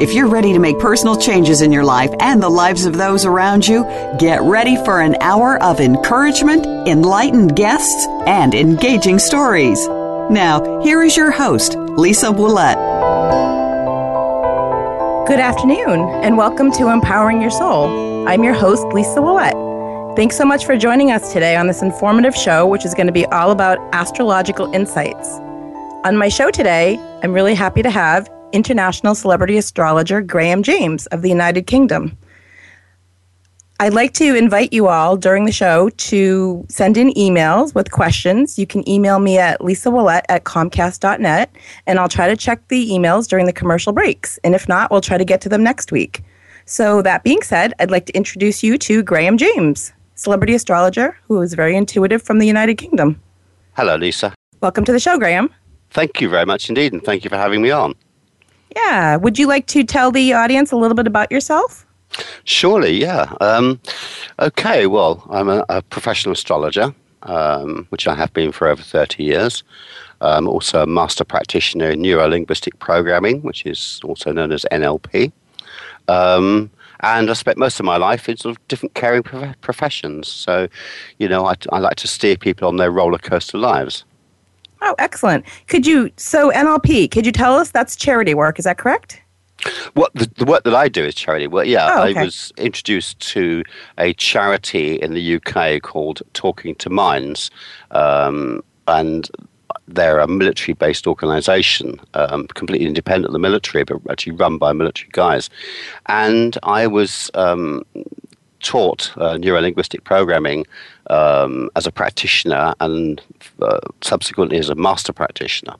If you're ready to make personal changes in your life and the lives of those around you, get ready for an hour of encouragement, enlightened guests, and engaging stories. Now, here is your host, Lisa Willette. Good afternoon, and welcome to Empowering Your Soul. I'm your host, Lisa Willette. Thanks so much for joining us today on this informative show, which is going to be all about astrological insights. On my show today, I'm really happy to have international celebrity astrologer Graham James of the United Kingdom. I'd like to invite you all during the show to send in emails with questions. You can email me at lisawillette at comcast.net, and I'll try to check the emails during the commercial breaks. And if not, we'll try to get to them next week. So, that being said, I'd like to introduce you to Graham James, celebrity astrologer who is very intuitive from the United Kingdom. Hello, Lisa. Welcome to the show, Graham. Thank you very much indeed, and thank you for having me on. Yeah. Would you like to tell the audience a little bit about yourself? Surely, yeah. Um, okay, well, I'm a, a professional astrologer, um, which I have been for over 30 years. I'm also a master practitioner in neuro linguistic programming, which is also known as NLP. Um, and I spent most of my life in sort of different caring prof- professions. So, you know, I, I like to steer people on their roller coaster lives. Oh, excellent. Could you, so NLP, could you tell us that's charity work, is that correct? What the, the work that I do is charity work. Yeah, Oh, okay. I was introduced to a charity in the UK called Talking to Minds, um, and they're a military-based organisation, um, completely independent of the military, but actually run by military guys. And I was um, taught uh, neurolinguistic programming um, as a practitioner and uh, subsequently as a master practitioner.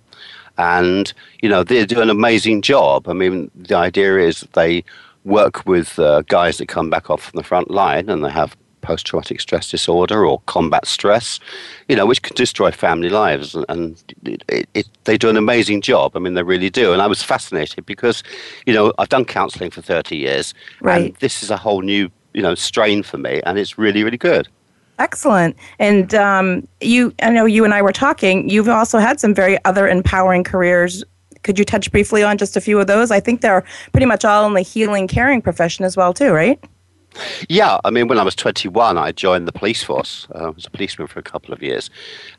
And, you know, they do an amazing job. I mean, the idea is that they work with uh, guys that come back off from the front line and they have post traumatic stress disorder or combat stress, you know, which can destroy family lives. And, and it, it, it, they do an amazing job. I mean, they really do. And I was fascinated because, you know, I've done counseling for 30 years. Right. And this is a whole new, you know, strain for me. And it's really, really good. Excellent. And um, you, I know you and I were talking. You've also had some very other empowering careers. Could you touch briefly on just a few of those? I think they're pretty much all in the healing, caring profession as well, too, right? Yeah, I mean, when I was 21, I joined the police force. Uh, I was a policeman for a couple of years.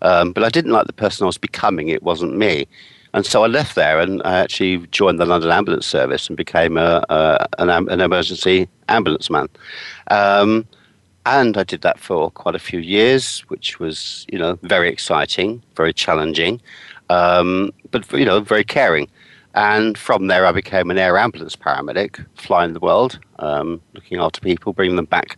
Um, but I didn't like the person I was becoming. It wasn't me. And so I left there and I actually joined the London Ambulance Service and became a, a, an, an emergency ambulance man. Um, and I did that for quite a few years, which was, you know, very exciting, very challenging, um, but, you know, very caring. And from there, I became an air ambulance paramedic, flying the world, um, looking after people, bringing them back,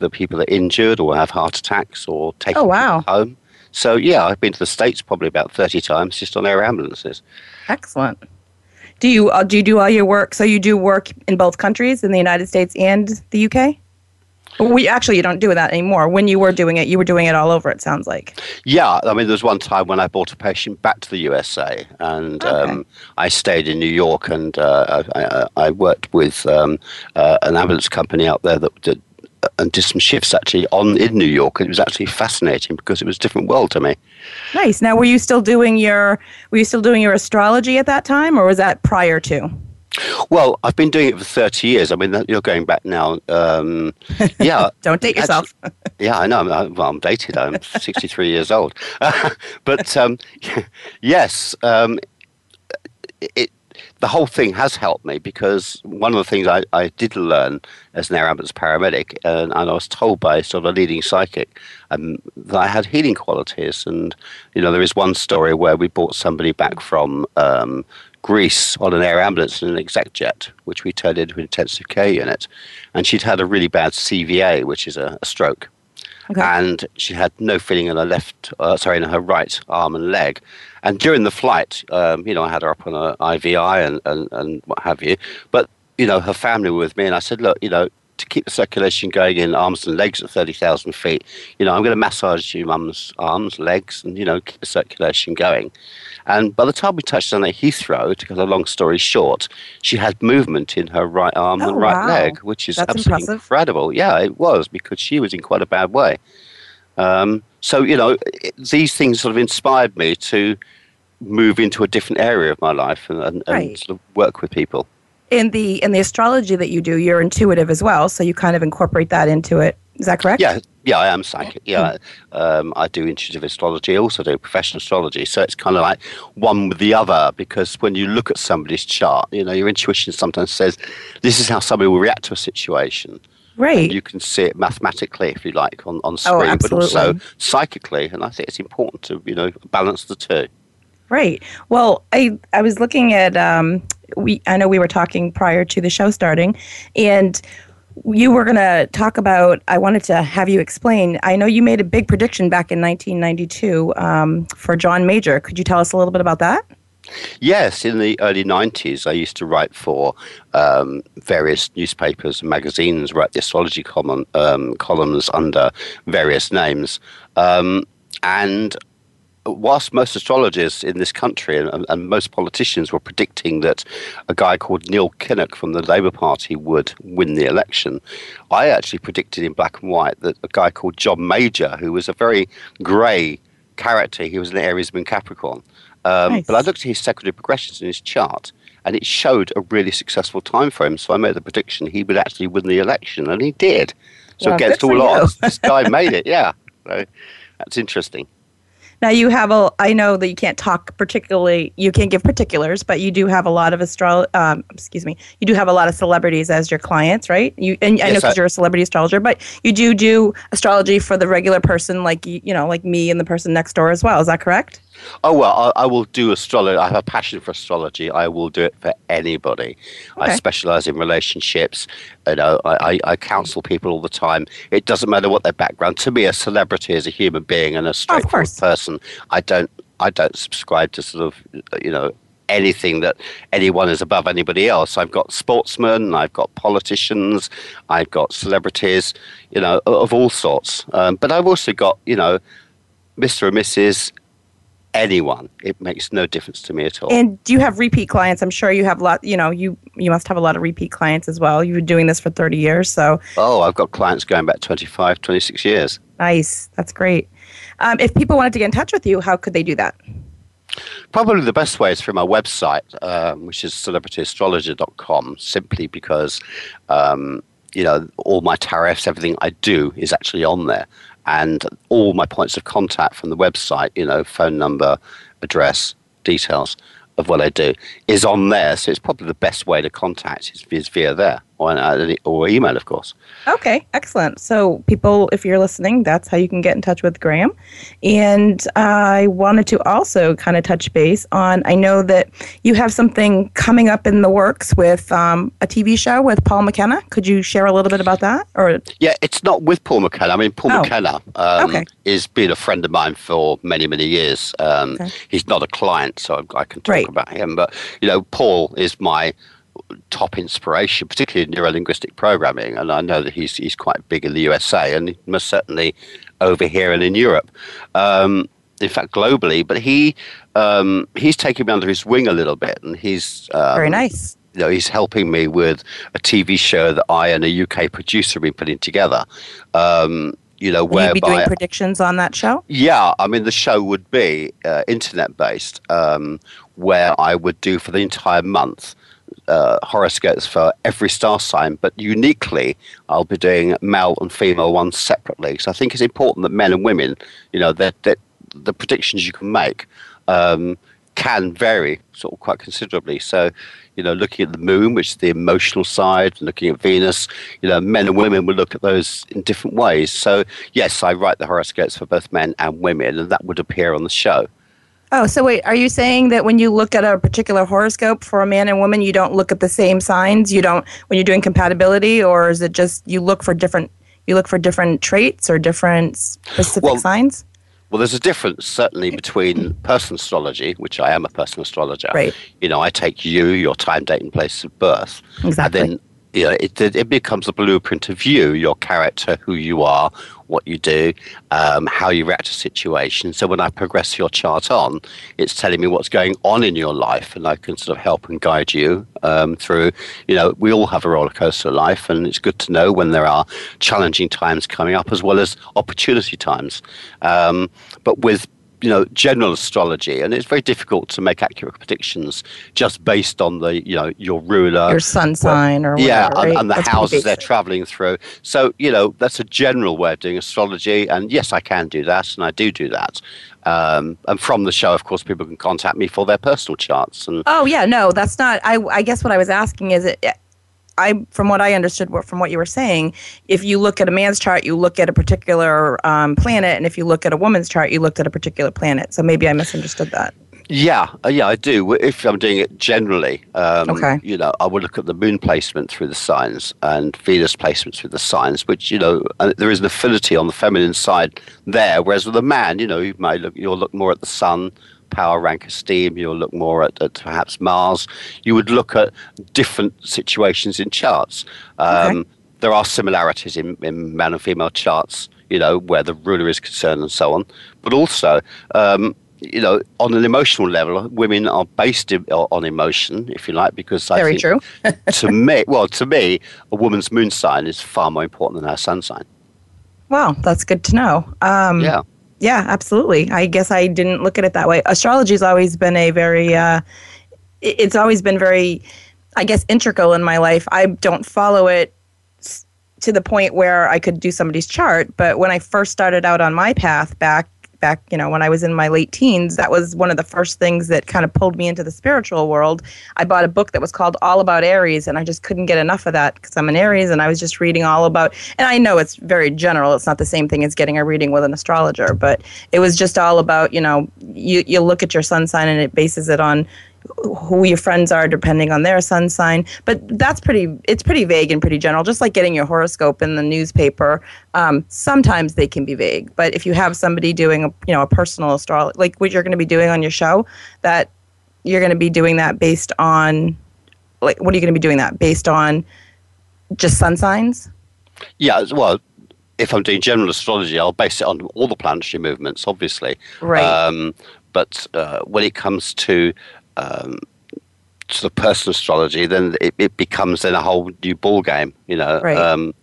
the people that are injured or have heart attacks or taking Oh, wow. people home. So, yeah, I've been to the States probably about 30 times just on air ambulances. Excellent. Do you uh, do you do all your work? So you do work in both countries, in the United States and the UK. We actually you don't do that anymore. When you were doing it, you were doing it all over. It sounds like. Yeah, I mean, there was one time when I brought a patient back to the USA, and um, I stayed in New York, and uh, I, I, I worked with um, uh, an ambulance company out there that did, and did some shifts actually on in New York, and it was actually fascinating because it was a different world to me. Nice. Now, were you still doing your were you still doing your astrology at that time, or was that prior to? Well, I've been doing it for thirty years. I mean, you're going back now. Um, yeah, Don't date yourself. Yeah, I know. I'm, I- well, I'm dated. I'm 63 years old. but um, yes, um, it, the whole thing has helped me because one of the things I, I did learn as an air ambulance paramedic, and, and I was told by sort of a leading psychic um, that I had healing qualities. And, you know, there is one story where we brought somebody back from um, Greece on an air ambulance in an exec jet, which we turned into an intensive care unit. And she'd had a really bad CVA, which is a, a stroke. Okay. And she had no feeling in her left, uh, sorry, in her right arm and leg. And during the flight, um, you know, I had her up on an IVI and, and, and what have you. But, you know, her family were with me, and I said, look, you know, to keep the circulation going in arms and legs at 30,000 feet, you know, I'm going to massage your mum's arms, legs, and, you know, keep the circulation going. And by the time we touched on at Heathrow, to cut a long story short, she had movement in her right arm oh, and right wow. leg, which is That's absolutely impressive. incredible. Yeah, it was because she was in quite a bad way. Um, so, you know, it, these things sort of inspired me to move into a different area of my life and, and, Right. and sort of work with people. In the in the astrology that you do, you're intuitive as well, so you kind of incorporate that into it. Is that correct? Yeah, yeah, I am psychic. Yeah, um, I do intuitive astrology. I also do professional astrology. So it's kind of like one with the other because when you look at somebody's chart, you know, your intuition sometimes says this is how somebody will react to a situation. Right. You can see it mathematically, if you like, on, on screen, Oh, but also psychically. And I think it's important to, you know, balance the two. Right. Well, I I was looking at um we I know we were talking prior to the show starting and you were going to talk about I wanted to have you explain. I know you made a big prediction back in 1992 um, for John Major. Could you tell us a little bit about that? Yes, in the early 90s, I used to write for um, various newspapers and magazines, write the astrology um, columns under various names. Um, and whilst most astrologers in this country and, and most politicians were predicting that a guy called Neil Kinnock from the Labour Party would win the election, I actually predicted in black and white that a guy called John Major, who was a very grey character, he was an Aries moon Capricorn. Um, Nice. But I looked at his secondary progressions in his chart, and it showed a really successful time him. So I made the prediction he would actually win the election, and he did. So Wow, against all odds, this guy made it. Yeah, so that's interesting. Now you have a. I know that you can't talk particularly. You can't give particulars, but you do have a lot of astro. Um, excuse me. You do have a lot of celebrities as your clients, right? You and I know because you're a celebrity astrologer, but you do do astrology for the regular person, like you know, like me and the person next door as well. Is that correct? Oh well, I, I will do astrology. I have a passion for astrology. I will do it for anybody. I specialize in relationships. You know, I, I, I counsel people all the time. It doesn't matter what their background. To me, a celebrity is a human being and a straightforward course. person. I don't I don't subscribe to sort of you know anything that anyone is above anybody else. I've got sportsmen, I've got politicians, I've got celebrities, you know, of all sorts. Um, but I've also got you know, Mr. and Mrs anyone. It makes no difference to me at all. And do you have repeat clients? I'm sure you have a lot. You know, you you must have a lot of repeat clients as well. You've been doing this for 30 years, so oh, I've got clients going back 25, 26 years. nice. That's great. Um, if people wanted to get in touch with you, how could they do that? Probably the best way is through my website, um, which is celebrityastrologer.com, simply because, um, you know, all my tariffs, everything I do is actually on there. And all my points of contact from the website, you know, phone number, address, details of what I do is on there. So it's probably the best way to contact is, via there or, or email, of course. Okay, excellent. So, people, if you're listening, that's how you can get in touch with Graham. And I wanted to also kind of touch base on I know that you have something coming up in the works with um, a TV show with Paul McKenna. Could you share a little bit about that? Or Yeah, it's not with Paul McKenna. I mean, Paul Oh. McKenna um, Okay. has been a friend of mine for many, many years. Um, Okay. He's not a client, so I can talk Right. about him. But, you know, Paul is my top inspiration, particularly in neurolinguistic programming. And I know that he's, he's quite big in the USA and most certainly over here and in Europe. Um, in fact, globally, but he um, he's taken me under his wing a little bit, and he's um, very nice. you know, he's helping me with a TV show that I and a UK producer have been putting together. Um, you know, Will you be doing predictions on that show? yeah, I mean, the show would be uh, internet based, um, where I would do for the entire month uh, horoscopes for every star sign, but uniquely, I'll be doing male and female ones separately. So I think it's important that men and women, you know, that, the predictions you can make um, can vary sort of quite considerably. So, you know, looking at the moon, which is the emotional side, looking at Venus, you know, men and women will look at those in different ways. So, yes, I write the horoscopes for both men and women, and that would appear on the show. Oh, so wait, are you saying that when you look at a particular horoscope for a man and woman, you don't look at the same signs? You don't when you're doing compatibility, or is it just you look for different you look for different traits or different specific well, signs? Well, there's a difference certainly between personal astrology, which I am a personal astrologer. Right. You know, I take you, your time, date, and place of birth, exactly. and then you know, it, it becomes a blueprint of you, your character, who you are, what you do, um, how you react to situations. So when I progress your chart on, it's telling me what's going on in your life, and I can sort of help and guide you um, through. You know, we all have a roller coaster life, and it's good to know when there are challenging times coming up as well as opportunity times. Um, but with you know general astrology, and it's very difficult to make accurate predictions just based on the you know your ruler, your sun sign, or whatever, yeah, right? and, and, the that's houses they're traveling through. So you know that's a general way of doing astrology, and yes, I can do that, and I do do that. Um, and from the show, of course, people can contact me for their personal charts. And oh yeah, no, that's not. I I guess what I was asking is it I, from what I understood from what you were saying, if you look at a man's chart, you look at a particular um, planet, and if you look at a woman's chart, you looked at a particular planet. So maybe I misunderstood that. Yeah, uh, yeah, I do. If I'm doing it generally, um, okay. you know, I would look at the moon placement through the signs and Venus placements through the signs, which you know, there is an affinity on the feminine side there. Whereas with a man, you know, you might look, you'll look more at the sun power, rank, esteem. You'll look more at, at perhaps Mars. You would look at different situations in charts. Um, okay. There are similarities in, in man and female charts, you know, where the ruler is concerned and so on. But also, um, you know, on an emotional level, women are based in, on emotion, if you like, because I Very think true. to me, well, to me, a woman's moon sign is far more important than her sun sign. Wow, that's good to know. Um, yeah. Yeah, absolutely. I guess I didn't look at it that way. Astrology's always been a very, uh, it's always been very, I guess, integral in my life. I don't follow it to the point where I could do somebody's chart, but when I first started out on my path back back, you know, when I was in my late teens, that was one of the first things that kind of pulled me into the spiritual world. I bought a book that was called All About Aries, and I just couldn't get enough of that because I'm an Aries, and I was just reading all about. And I know it's very general; it's not the same thing as getting a reading with an astrologer, but it was just all about, you know, you you look at your sun sign and it bases it on who your friends are depending on their sun sign but that's pretty it's pretty vague and pretty general just like getting your horoscope in the newspaper um, sometimes they can be vague but if you have somebody doing a you know a personal astrology like what you're going to be doing on your show that you're going to be doing that based on like what are you going to be doing that based on just sun signs yeah well if I'm doing general astrology, I'll base it on all the planetary movements, obviously. Right. Um, but uh, when it comes to um, to the personal astrology, then it, it, becomes then a whole new ball game. You know. Right. Um,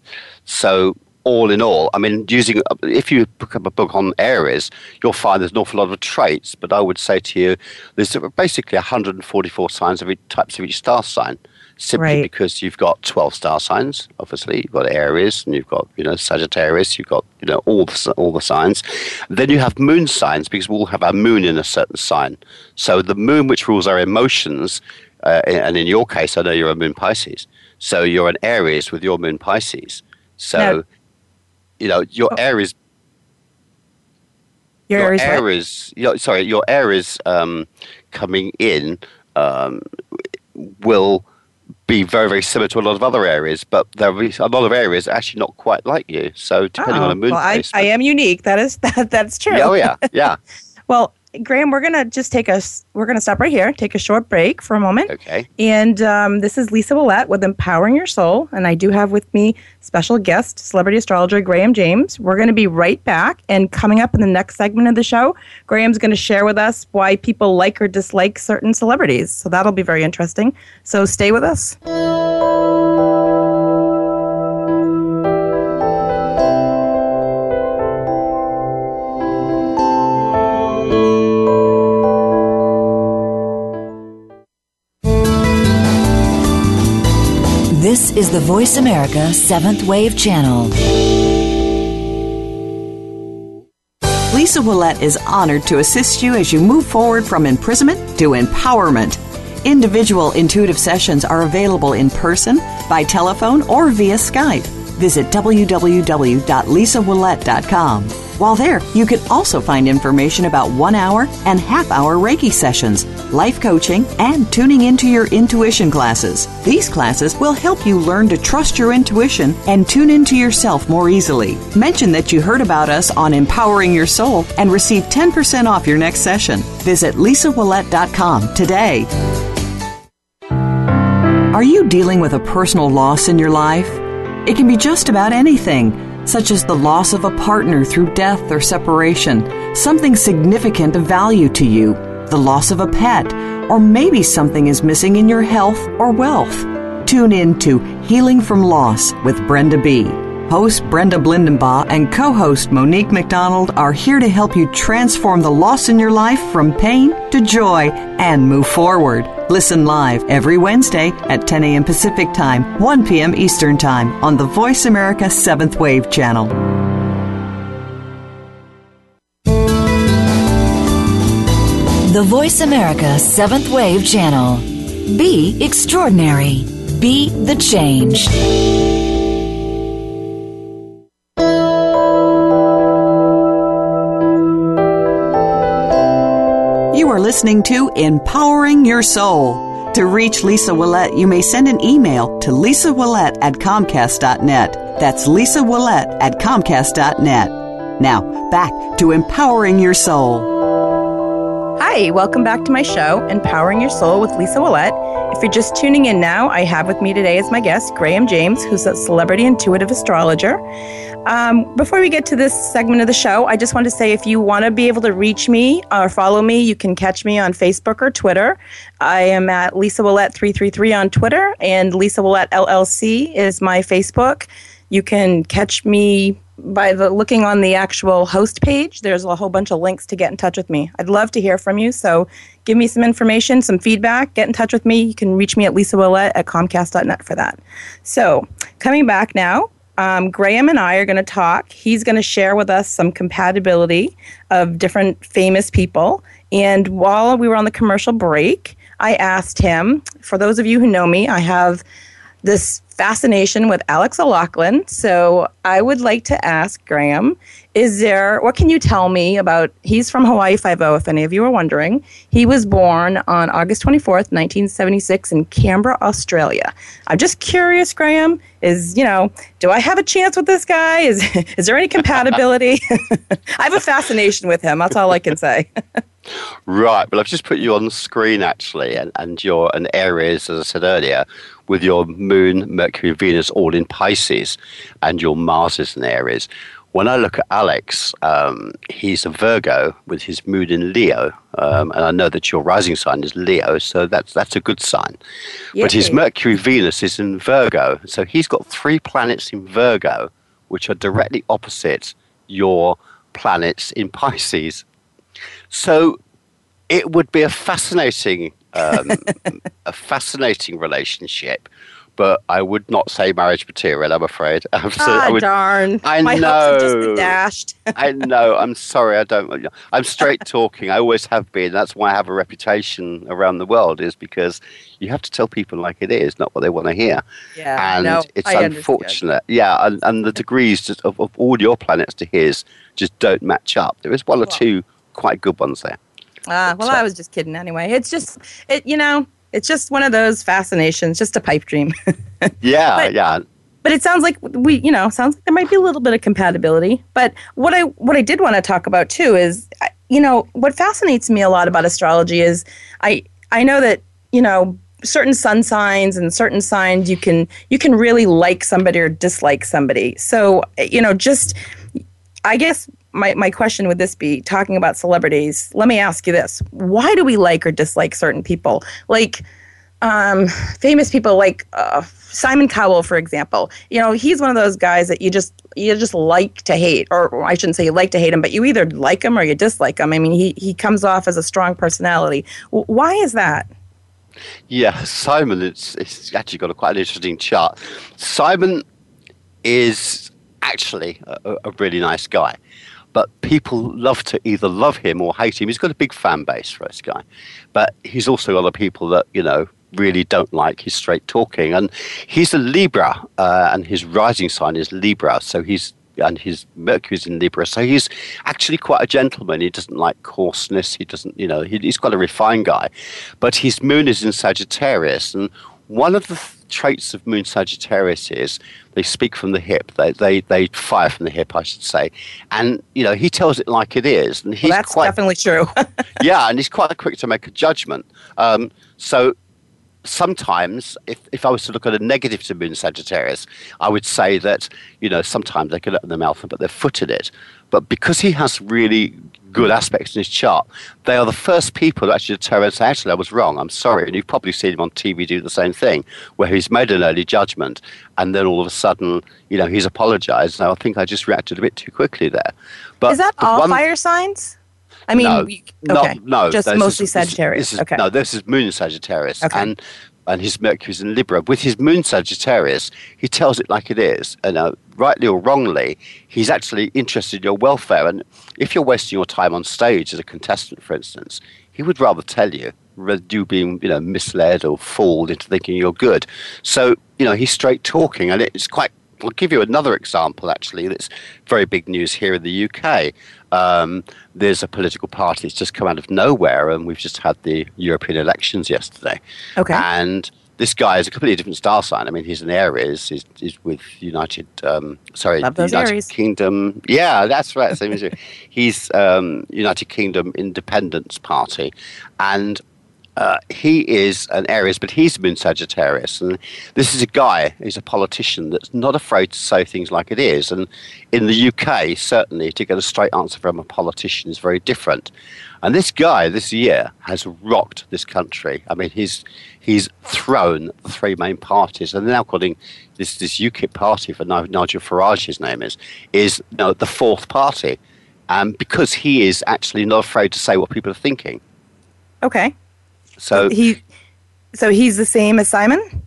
so all in all, I mean, using if you pick up a book on Aries, you'll find there's an awful lot of traits. But I would say to you, there's basically 144 signs of each types of each star sign simply right. because you've got 12 star signs obviously you've got aries and you've got you know sagittarius you've got you know all the, all the signs then you have moon signs because we all have our moon in a certain sign so the moon which rules our emotions uh, and in your case i know you're a moon pisces so you're an aries with your moon pisces so no. you know your oh. aries your, your Aries, Aries your, sorry, your Aries um, coming in um, will be very, very similar to a lot of other Aries, but there are a lot of Aries actually not quite like you. So depending oh, on the moon well, I, I, am unique. That is that that's true. Yeah, oh yeah, yeah. well, Graham, we're gonna just take us. We're gonna stop right here, take a short break for a moment. Okay. And um, this is Lisa Willette with Empowering Your Soul, and I do have with me special guest, celebrity astrologer Graham James. We're gonna be right back, and coming up in the next segment of the show, Graham's gonna share with us why people like or dislike certain celebrities. So that'll be very interesting. So stay with us. The Voice America Seventh Wave Channel. Lisa Willette is honored to assist you as you move forward from imprisonment to empowerment. Individual intuitive sessions are available in person, by telephone, or via Skype. Visit www.lisawillette.com. While there, you can also find information about one hour and half hour Reiki sessions, life coaching, and tuning into your intuition classes. These classes will help you learn to trust your intuition and tune into yourself more easily. Mention that you heard about us on Empowering Your Soul and receive 10% off your next session. Visit lisawillette.com today. Are you dealing with a personal loss in your life? It can be just about anything, such as the loss of a partner through death or separation, something significant of value to you, the loss of a pet, or maybe something is missing in your health or wealth. Tune in to Healing from Loss with Brenda B. Host Brenda Blindenbaugh and co host Monique McDonald are here to help you transform the loss in your life from pain to joy and move forward. Listen live every Wednesday at 10 a.m. Pacific Time, 1 p.m. Eastern Time on the Voice America 7th Wave channel. The Voice America 7th Wave channel. Be extraordinary. Be the change. You are listening to Empowering Your Soul. To reach Lisa Willette, you may send an email to Lisa Willette at Comcast.net. That's Lisa Willette at Comcast.net. Now, back to Empowering Your Soul. Hi, welcome back to my show, Empowering Your Soul with Lisa Willette. If you're just tuning in now, I have with me today as my guest Graham James, who's a celebrity intuitive astrologer. Um, before we get to this segment of the show, I just want to say if you want to be able to reach me or follow me, you can catch me on Facebook or Twitter. I am at Lisa Willette 333 on Twitter, and Lisa Willette LLC is my Facebook. You can catch me by the looking on the actual host page. There's a whole bunch of links to get in touch with me. I'd love to hear from you. So give me some information, some feedback, get in touch with me. You can reach me at Lisa Willette at Comcast.net for that. So coming back now, um, Graham and I are going to talk. He's going to share with us some compatibility of different famous people. And while we were on the commercial break, I asked him, for those of you who know me, I have this fascination with Alex O'Loughlin. So I would like to ask Graham, is there, what can you tell me about, he's from Hawaii Five-O, if any of you are wondering. He was born on August 24th, 1976 in Canberra, Australia. I'm just curious, Graham, is, you know, do I have a chance with this guy? Is, is there any compatibility? I have a fascination with him. That's all I can say. Right. Well, I've just put you on the screen actually, and, and you're an Aries, as I said earlier, with your Moon, Mercury, Venus all in Pisces, and your Mars is in Aries. When I look at Alex, um, he's a Virgo with his moon in Leo, um, and I know that your rising sign is Leo, so that's that's a good sign. Yay. But his Mercury, Venus is in Virgo, so he's got three planets in Virgo, which are directly opposite your planets in Pisces. So it would be a fascinating, um, a fascinating relationship. But I would not say marriage material. I'm afraid. I'm so, ah, I would, darn! I My know. dashed. I know. I'm sorry. I don't. I'm straight talking. I always have been. That's why I have a reputation around the world. Is because you have to tell people like it is, not what they want to hear. Yeah. And no, it's I unfortunate. Understand. Yeah. And, and the degrees of, of all your planets to his just don't match up. There is one or two quite good ones there. Ah, well, so. I was just kidding anyway. It's just, it you know, it's just one of those fascinations, just a pipe dream. yeah, but, yeah. But it sounds like we, you know, sounds like there might be a little bit of compatibility. But what I what I did want to talk about too is, you know, what fascinates me a lot about astrology is I I know that you know certain sun signs and certain signs you can you can really like somebody or dislike somebody. So you know, just I guess my, my question would this be talking about celebrities let me ask you this. Why do we like or dislike certain people? Like um, famous people like uh, simon cowell for example. You know he's one of those guys that you just you just like to hate or i shouldn't say you like to hate him but you either like him or you dislike him. I mean he, he comes off as a strong personality. Why is that? Yeah simon it's, it's actually got a quite an interesting chart. Simon is actually a, a really nice guy but people love to either love him or hate him. He's got a big fan base for this guy, but he's also got other people that you know really don't like his straight talking. And he's a Libra, uh, and his rising sign is Libra, so he's and his Mercury's in Libra. So he's actually quite a gentleman. He doesn't like coarseness. He doesn't, you know, he, he's quite a refined guy. But his moon is in Sagittarius. And one of the th- traits of Moon Sagittarius is they speak from the hip. They, they, they fire from the hip, I should say. And, you know, he tells it like it is. And he's well, that's quite, definitely true. yeah, and he's quite quick to make a judgment. Um, so sometimes, if, if I was to look at a negative to Moon Sagittarius, I would say that, you know, sometimes they can open their mouth and put their foot in it. But because he has really good aspects in his chart, they are the first people to actually determine and say, actually, I was wrong, I'm sorry. And you've probably seen him on TV do the same thing, where he's made an early judgment and then all of a sudden, you know, he's apologized. Now, I think I just reacted a bit too quickly there. But Is that all one, fire signs? I mean, no, we, okay. no, no, just mostly Sagittarius. This is, okay. No, this is Moon Sagittarius. Okay. And and his Mercury's in Libra. With his moon Sagittarius, he tells it like it is. And uh, rightly or wrongly, he's actually interested in your welfare. And if you're wasting your time on stage as a contestant, for instance, he would rather tell you rather you being you know misled or fooled into thinking you're good. So you know he's straight talking, and it's quite. I'll give you another example actually. That's very big news here in the UK. Um, there's a political party that's just come out of nowhere, and we've just had the European elections yesterday. Okay. And this guy is a completely different star sign. I mean, he's an Aries. He's, he's with United, um, sorry, United Aries. Kingdom. Yeah, that's right. Same as you. He's um, United Kingdom Independence Party, and uh, he is an Aries, but he's Moon Sagittarius. And this is a guy, he's a politician that's not afraid to say things like it is. And in the UK, certainly, to get a straight answer from a politician is very different. And this guy this year has rocked this country. I mean, he's, he's thrown the three main parties, and now calling this, this UKIP party for Nigel Farage, his name is, is you know, the fourth party. Um, because he is actually not afraid to say what people are thinking. Okay. So he, so he's the same as Simon.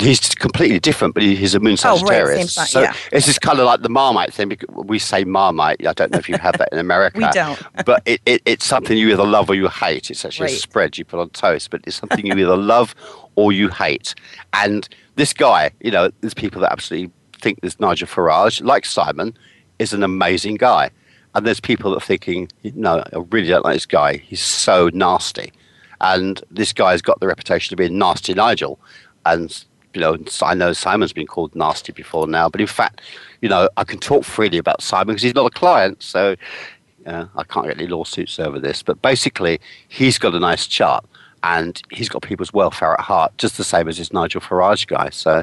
He's completely different, but he's a moon Sagittarius. Oh, right, same so yeah. it's just kind of like the Marmite thing. We say Marmite. I don't know if you have that in America. we don't. but it, it, it's something you either love or you hate. It's actually right. a spread you put on toast, but it's something you either love or you hate. And this guy, you know, there's people that absolutely think this Nigel Farage, like Simon, is an amazing guy. And there's people that are thinking, no, I really don't like this guy. He's so nasty. And this guy's got the reputation of being nasty Nigel. And, you know, I know Simon's been called nasty before now, but in fact, you know, I can talk freely about Simon because he's not a client. So uh, I can't get any lawsuits over this. But basically, he's got a nice chart and he's got people's welfare at heart, just the same as this Nigel Farage guy. So,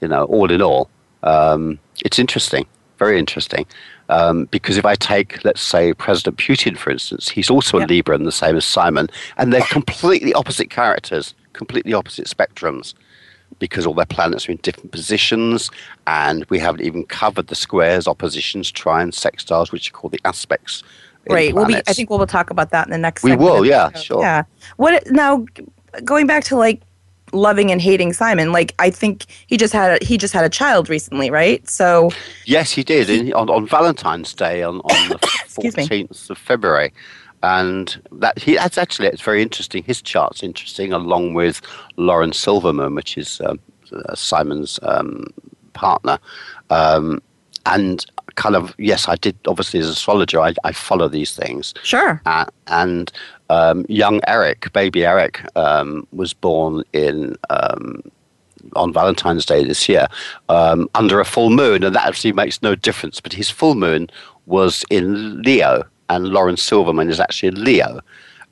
you know, all in all, um, it's interesting, very interesting. Um, because if I take, let's say, President Putin, for instance, he's also a Libra and the same as Simon, and they're completely opposite characters, completely opposite spectrums, because all their planets are in different positions, and we haven't even covered the squares, oppositions, trines, sextiles, which are called the aspects. Right. We'll be, I think we'll, we'll talk about that in the next. We will. Yeah. Sure. Yeah. What now? Going back to like loving and hating Simon. Like I think he just had a, he just had a child recently, right? So yes, he did in, on, on Valentine's Day on, on the fourteenth of February, and that he that's actually it's very interesting. His chart's interesting, along with Lauren Silverman, which is um, Simon's um, partner, um, and kind of yes, I did. Obviously, as an astrologer, I, I follow these things. Sure. Uh, and um, young Eric, baby Eric, um, was born in um, on Valentine's Day this year um, under a full moon, and that actually makes no difference. But his full moon was in Leo, and Lauren Silverman is actually Leo.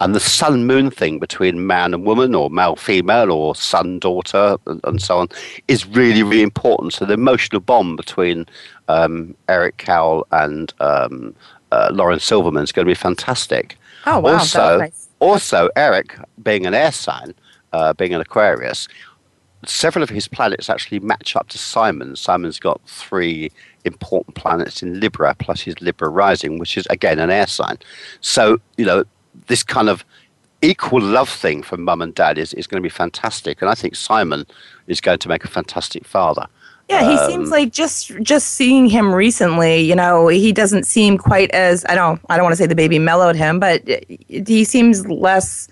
And the sun moon thing between man and woman, or male female, or son daughter, and, and so on, is really, really important. So the emotional bond between um, Eric Cowell and um, uh, Lauren Silverman is going to be fantastic. Oh wow! Also, nice. also Eric, being an air sign, uh, being an Aquarius, several of his planets actually match up to Simon. Simon's got three important planets in Libra, plus his Libra rising, which is again an air sign. So you know this kind of equal love thing from mum and dad is, is going to be fantastic, and I think Simon is going to make a fantastic father. Yeah, he Um, seems like just just seeing him recently, you know, he doesn't seem quite as I don't I don't want to say the baby mellowed him, but he seems less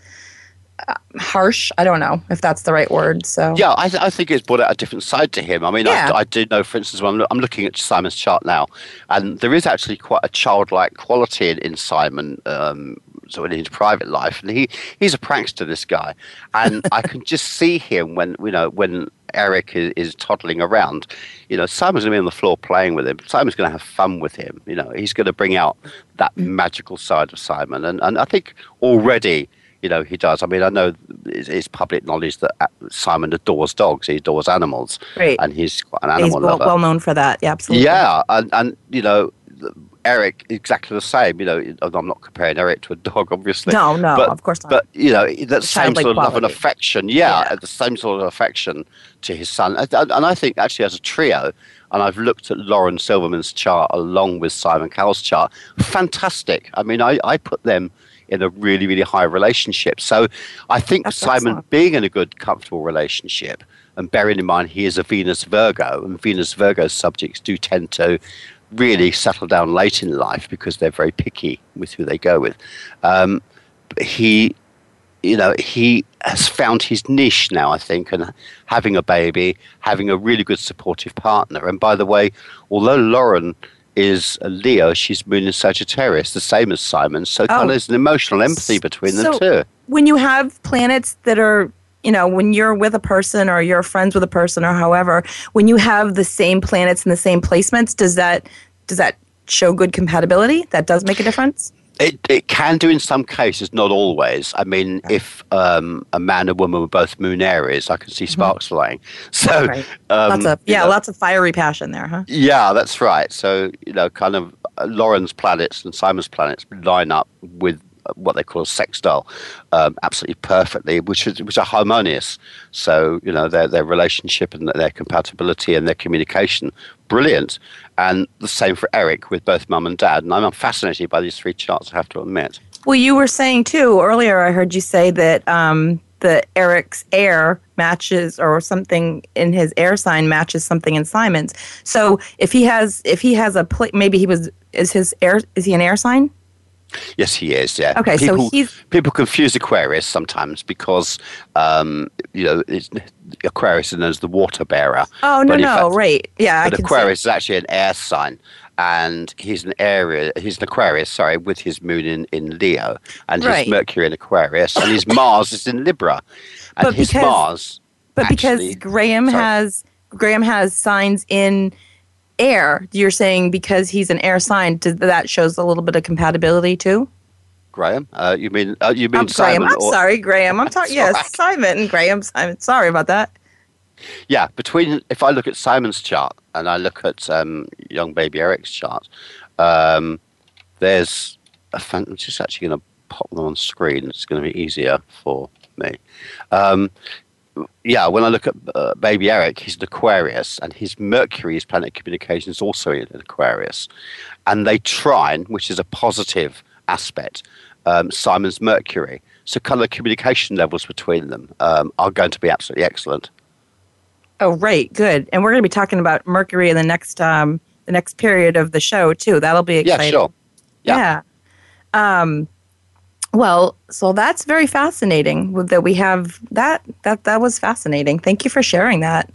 uh, harsh. I don't know if that's the right word. So yeah, I, th- I think it's brought out a different side to him. I mean, Yeah. I, I do know, for instance, when I'm, I'm looking at Simon's chart now, and there is actually quite a childlike quality in, in Simon. Um, so in his private life, and he, he's a prankster, this guy, and I can just see him when you know when Eric is, is toddling around. You know, Simon's going to be on the floor playing with him. Simon's going to have fun with him. You know, he's going to bring out that magical side of Simon, and and I think already you know he does. I mean, I know it's, it's public knowledge that uh, Simon adores dogs. He adores animals, Right. and he's quite an he's animal well, lover. well known for that. Yeah, absolutely. yeah, and and you know. Eric, exactly the same. You know, I'm not comparing Eric to a dog, obviously. No, no, but, of course not. But you know, that same sort of love and affection. Yeah, Yeah. the same sort of affection to his son. And, and I think actually as a trio, and I've looked at Lauren Silverman's chart along with Simon Cowell's chart. Fantastic. I mean, I, I put them in a really, really high relationship. So I think That's Simon excellent. being in a good, comfortable relationship, and bearing in mind he is a Venus Virgo, and Venus Virgo subjects do tend to really settle down late in life because they're very picky with who they go with. Um, he, you know, he has found his niche now, I think, and having a baby, having a really good supportive partner. And by the way, although Lauren is a Leo, she's moon in Sagittarius, the same as Simon. So kind of there's an emotional empathy between the Oh. So, two. When you have planets that are, you know, when you're with a person or you're friends with a person or however, when you have the same planets and the same placements, does that does that show good compatibility? That does make a difference. It, it can do in some cases, not always. I mean, if um, a man and woman were both moon Aries, I can see sparks flying. So, Mm-hmm. Right. um, lots of you yeah, know, lots of fiery passion there, huh? Yeah, that's right. So, you know, kind of uh, Lauren's planets and Simon's planets line up with what they call a sextile um, absolutely perfectly, which is which are harmonious. So, you know, their their relationship and their compatibility and their communication, brilliant. And the same for Eric with both mum and dad. And I'm fascinated by these three charts, I have to admit. Well, you were saying too earlier. I heard you say that um, the Eric's air matches, or something in his air sign matches something in Simon's. So if he has, if he has a, pla maybe he was is his air is he an air sign? Yes, he is. Yeah. Okay, so people, he's- people confuse Aquarius sometimes because um, you know it's, Aquarius is known as the water bearer. Oh no, no, fact- right? Yeah, I But Aquarius is actually an air sign, and he's an area. He's an Aquarius, sorry, with his moon in, in Leo, and Right. his Mercury in Aquarius, and his Mars is in Libra, and But his because- Mars. But actually- because Graham sorry. has Graham has signs in air, you're saying because he's an air sign, does, that shows a little bit of compatibility too. Graham, uh, you mean uh, you mean I'm Graham. I'm or- sorry, Graham. I'm talking. Yes, all Simon and Graham. Simon. Sorry about that. Yeah, between if I look at Simon's chart and I look at um, young baby Eric's chart, um, there's a fan- I'm just actually going to pop them on screen. It's going to be easier for me. Um, yeah, when I look at uh, baby Eric, he's an Aquarius, and his Mercury, his planet communication, is also in Aquarius, and they trine, which is a positive aspect. Um, Simon's Mercury, so kind of the communication levels between them um, are going to be absolutely excellent. Oh, right. Good. And we're going to be talking about Mercury in the next um the next period of the show too. That'll be exciting. Yeah, sure. Yeah. Um. Well, so that's very fascinating that we have that. That that was fascinating. Thank you for sharing that.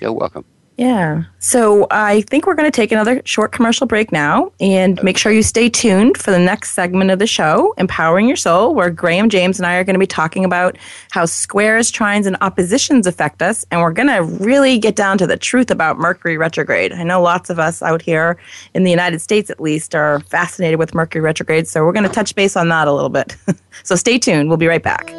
You're welcome. Yeah. So I think we're going to take another short commercial break now and make sure you stay tuned for the next segment of the show, Empowering Your Soul, where Graham James and I are going to be talking about how squares, trines, and oppositions affect us. And we're going to really get down to the truth about Mercury retrograde. I know lots of us out here in the United States, at least, are fascinated with Mercury retrograde. So we're going to touch base on that a little bit. so stay tuned. We'll be right back.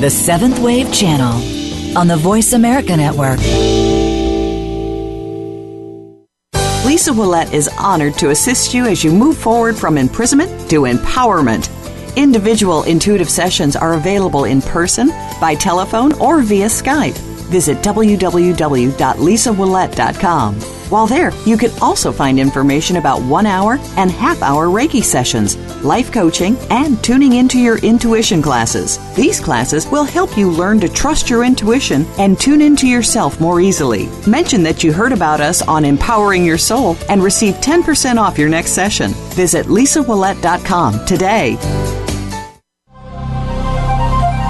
The Seventh Wave Channel on the Voice America Network. Lisa Willette is honored to assist you as you move forward from imprisonment to empowerment. Individual intuitive sessions are available in person, by telephone, or via Skype. Visit www.lisawillette.com. While there, you can also find information about one hour and half hour Reiki sessions, life coaching, and tuning into your intuition classes. These classes will help you learn to trust your intuition and tune into yourself more easily. Mention that you heard about us on Empowering Your Soul and receive 10% off your next session. Visit lisawillette.com today.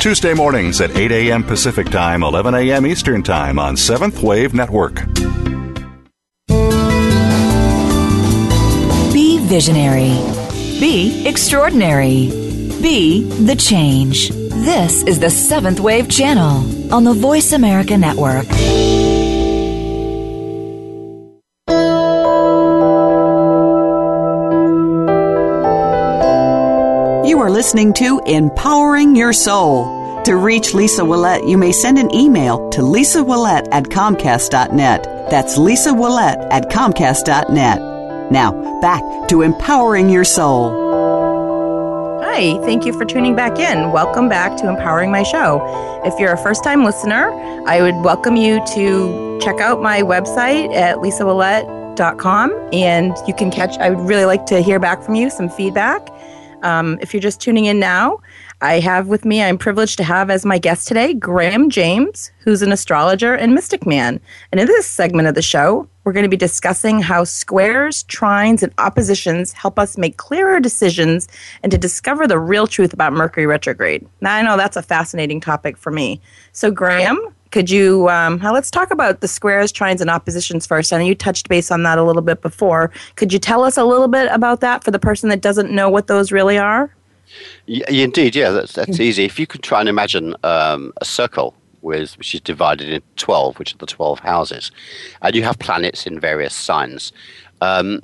Tuesday mornings at 8 a.m. Pacific Time, 11 a.m. Eastern Time on Seventh Wave Network. Be visionary. Be extraordinary. Be the change. This is the Seventh Wave Channel on the Voice America Network. Are listening to Empowering Your Soul. To reach Lisa Willette, you may send an email to lisa lisawillette at comcast.net. That's Lisa Willette at comcast.net. Now, back to Empowering Your Soul. Hi, thank you for tuning back in. Welcome back to Empowering My Show. If you're a first time listener, I would welcome you to check out my website at lisawillette.com and you can catch, I would really like to hear back from you, some feedback. Um, if you're just tuning in now, I have with me, I'm privileged to have as my guest today Graham James, who's an astrologer and mystic man. And in this segment of the show, we're going to be discussing how squares, trines, and oppositions help us make clearer decisions and to discover the real truth about Mercury retrograde. Now, I know that's a fascinating topic for me. So, Graham, could you um, let's talk about the squares, trines, and oppositions first? I know you touched base on that a little bit before. Could you tell us a little bit about that for the person that doesn't know what those really are? Yeah, indeed, yeah, that's that's easy. If you could try and imagine um, a circle with which is divided into twelve, which are the twelve houses, and you have planets in various signs. Um,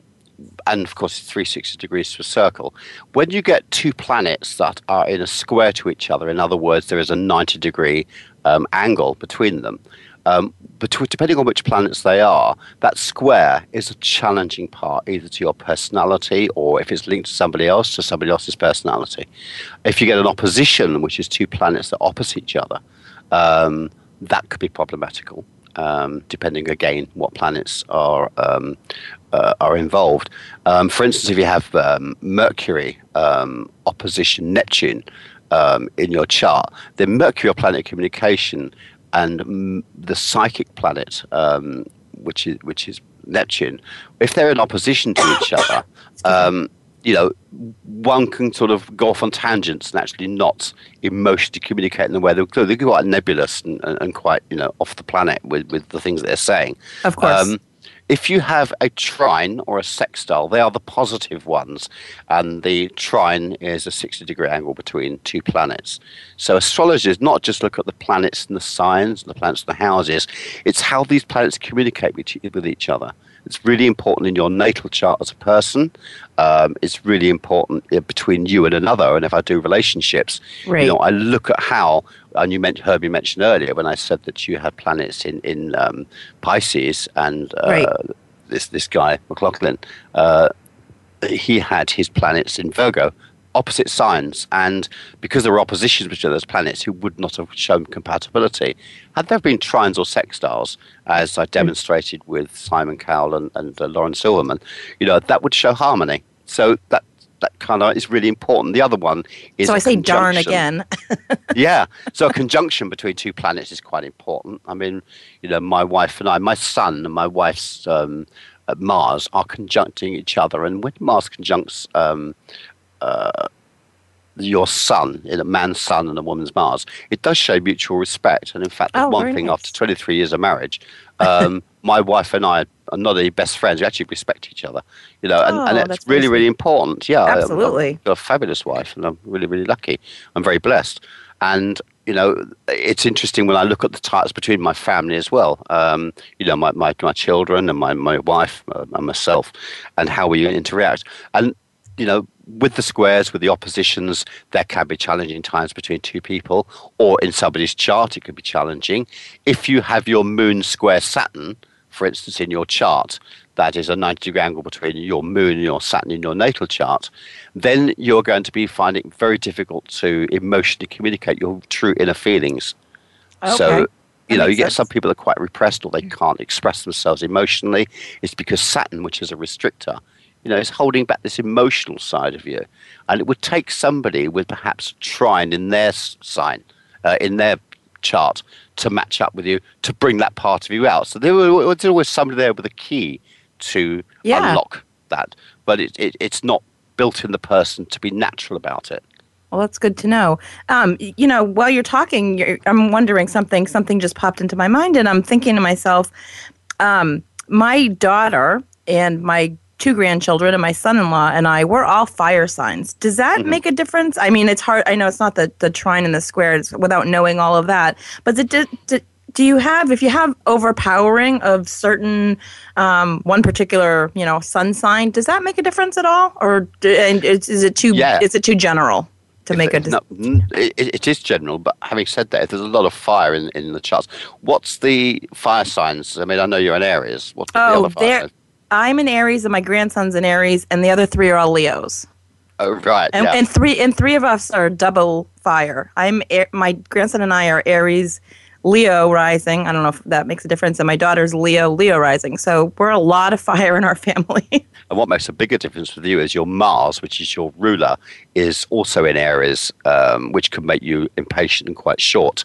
and of course, it's 360 degrees to a circle. When you get two planets that are in a square to each other, in other words, there is a 90 degree um, angle between them. Um, depending on which planets they are, that square is a challenging part, either to your personality or if it's linked to somebody else, to somebody else's personality. If you get an opposition, which is two planets that opposite each other, um, that could be problematical. Um, depending again what planets are um, uh, are involved. Um, for instance, if you have um, Mercury um, opposition Neptune, um, in your chart, then Mercury, planet communication, and the psychic planet, um, which is which is Neptune, if they're in opposition to each other, um, you know, one can sort of go off on tangents and actually not emotionally communicate in the way they're, they're quite nebulous and, and, quite you know off the planet with, with the things that they're saying. Of course. Um, if you have a trine or a sextile, they are the positive ones, and the trine is a 60 degree angle between two planets. So astrologers not just look at the planets and the signs, and the planets and the houses, it's how these planets communicate with each other. It's really important in your natal chart as a person. Um, it's really important between you and another. And if I do relationships, right. you know, I look at how. And you mentioned, heard me mention earlier when I said that you had planets in in um, Pisces and uh, right. this this guy McLaughlin. Uh, he had his planets in Virgo opposite signs, and because there were oppositions between those planets who would not have shown compatibility, had there been trines or sextiles, as I demonstrated with Simon Cowell and, and uh, Lauren Silverman, you know, that would show harmony. So that that kind of is really important. The other one is so I say darn again. yeah, so a conjunction between two planets is quite important. I mean, you know, my wife and I, my sun and my wife's um, Mars are conjuncting each other, and when Mars conjuncts um, uh, your sun, in a man's sun and a woman's Mars, it does show mutual respect. And in fact, oh, one thing nice. after 23 years of marriage, um, my wife and I are not only best friends, we actually respect each other. You know, and, oh, and it's really, really important. Yeah, absolutely. I've got a fabulous wife, and I'm really, really lucky. I'm very blessed. And you know, it's interesting when I look at the ties between my family as well. Um, you know, my, my, my children and my, my wife uh, and myself, and how we interact. And, you know, with the squares, with the oppositions, there can be challenging times between two people, or in somebody's chart, it could be challenging. If you have your moon square Saturn, for instance, in your chart, that is a 90 degree angle between your moon and your Saturn in your natal chart, then you're going to be finding it very difficult to emotionally communicate your true inner feelings. Okay. So, you know, you get sense. some people that are quite repressed or they can't express themselves emotionally. It's because Saturn, which is a restrictor, you know, it's holding back this emotional side of you. And it would take somebody with perhaps a trine in their sign, uh, in their chart, to match up with you to bring that part of you out. So there was always somebody there with a key to Yeah. unlock that. But it, it, it's not built in the person to be natural about it. Well, that's good to know. Um, you know, while you're talking, you're, I'm wondering something. Something just popped into my mind, and I'm thinking to myself, um, my daughter and my two grandchildren and my son-in-law and I, we're all fire signs. Does that make a difference? I mean, it's hard. I know it's not the the trine and the squares without knowing all of that, but it do, do, do you have if you have overpowering of certain um, one particular you know sun sign? Does that make a difference at all, or do, and is, is it too Yeah. is it too general? To make a If- no, it, it is general, but having said that, there's a lot of fire in, in the charts, what's the fire signs? I mean, I know you're in Aries. What's the Oh, other fire? I'm an Aries, and my grandson's an Aries, and the other three are all Leos. Oh, right. And, yeah. and three and three of us are double fire. I'm my grandson and I are Aries, Leo rising. I don't know if that makes a difference. And my daughter's Leo, Leo rising. So we're a lot of fire in our family. And what makes a bigger difference with you is your Mars, which is your ruler, is also in Aries, um, which can make you impatient and quite short.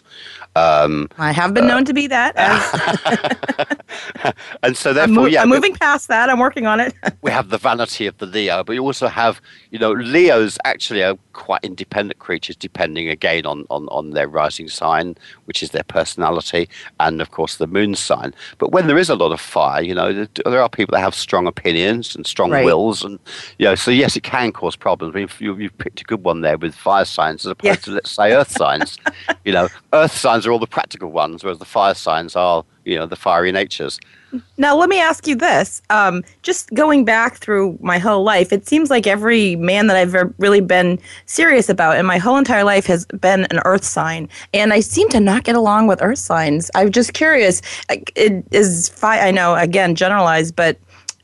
Um, I have been known to be that. And so I'm, therefore, mo- yeah, I'm moving past that. I'm working on it. we have the vanity of the Leo, but you also have, you know, Leos actually are quite independent creatures, depending again on, on, on their rising sign, which is their personality, and of course the moon sign. But when there is a lot of fire, you know, there, are people that have strong opinions and strong Right. wills, and you know, so yes, it can cause problems. I mean, you, you've picked a good one there with fire signs as opposed Yeah. to let's say earth signs. you know, earth signs are all the practical ones, whereas the fire signs are, you know, the fiery natures. Now, let me ask you this. Um, just going back through my whole life, it seems like every man that I've really been serious about in my whole entire life has been an earth sign. And I seem to not get along with earth signs. I'm just curious. It is fire, I know, again, generalized, but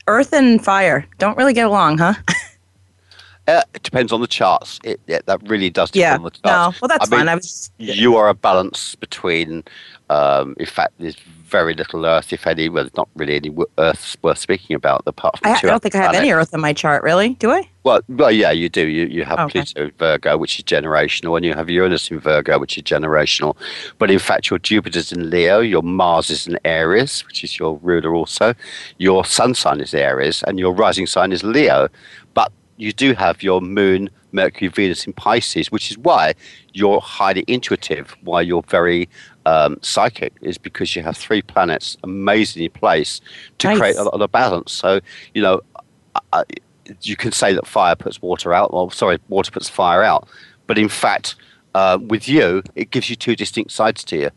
earth and fire don't really get along, huh? Uh, it depends on the charts. It, yeah, that really does depend yeah. on the No. Well, that's I mean, fine. I was just, you are a balance between, um, in fact, there's very little Earth, if any. Well, there's not really any Earth worth speaking about apart from I, I don't think I have any earth in my chart, really. Do I? Well, well, yeah, you do. You you have Okay. Pluto in Virgo, which is generational, and you have Uranus in Virgo, which is generational. But in fact, your Jupiter's in Leo, your Mars is in Aries, which is your ruler also. Your Sun sign is Aries, and your rising sign is Leo. You do have your Moon, Mercury, Venus in Pisces, which is why you're highly intuitive, why you're very um, psychic, is because you have three planets amazingly placed to Nice. create a lot of balance. So, you know, I, you can say that fire puts water out, or sorry, water puts fire out. But in fact, uh, with you, it gives you two distinct sides to you.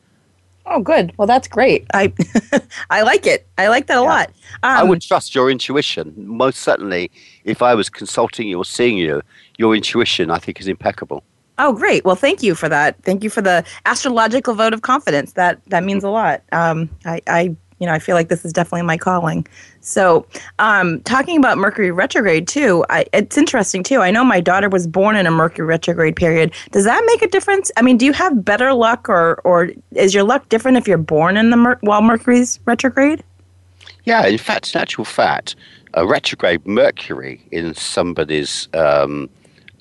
Oh, good. Well, that's great. I I like it. I like that a Yeah. lot. Um, I would trust your intuition. Most certainly, if I was consulting you or seeing you, your intuition, I think, is impeccable. Oh, great. Well, thank you for that. Thank you for the astrological vote of confidence. That that means a lot. Um, I, I, you know, I feel like this is definitely my calling. So, um, talking about Mercury retrograde too, I, it's interesting too. I know my daughter was born in a Mercury retrograde period. Does that make a difference? I mean, do you have better luck, or or is your luck different if you're born in the Mer- while Mercury's retrograde? Yeah, in fact, in actual fact, a retrograde Mercury in somebody's um,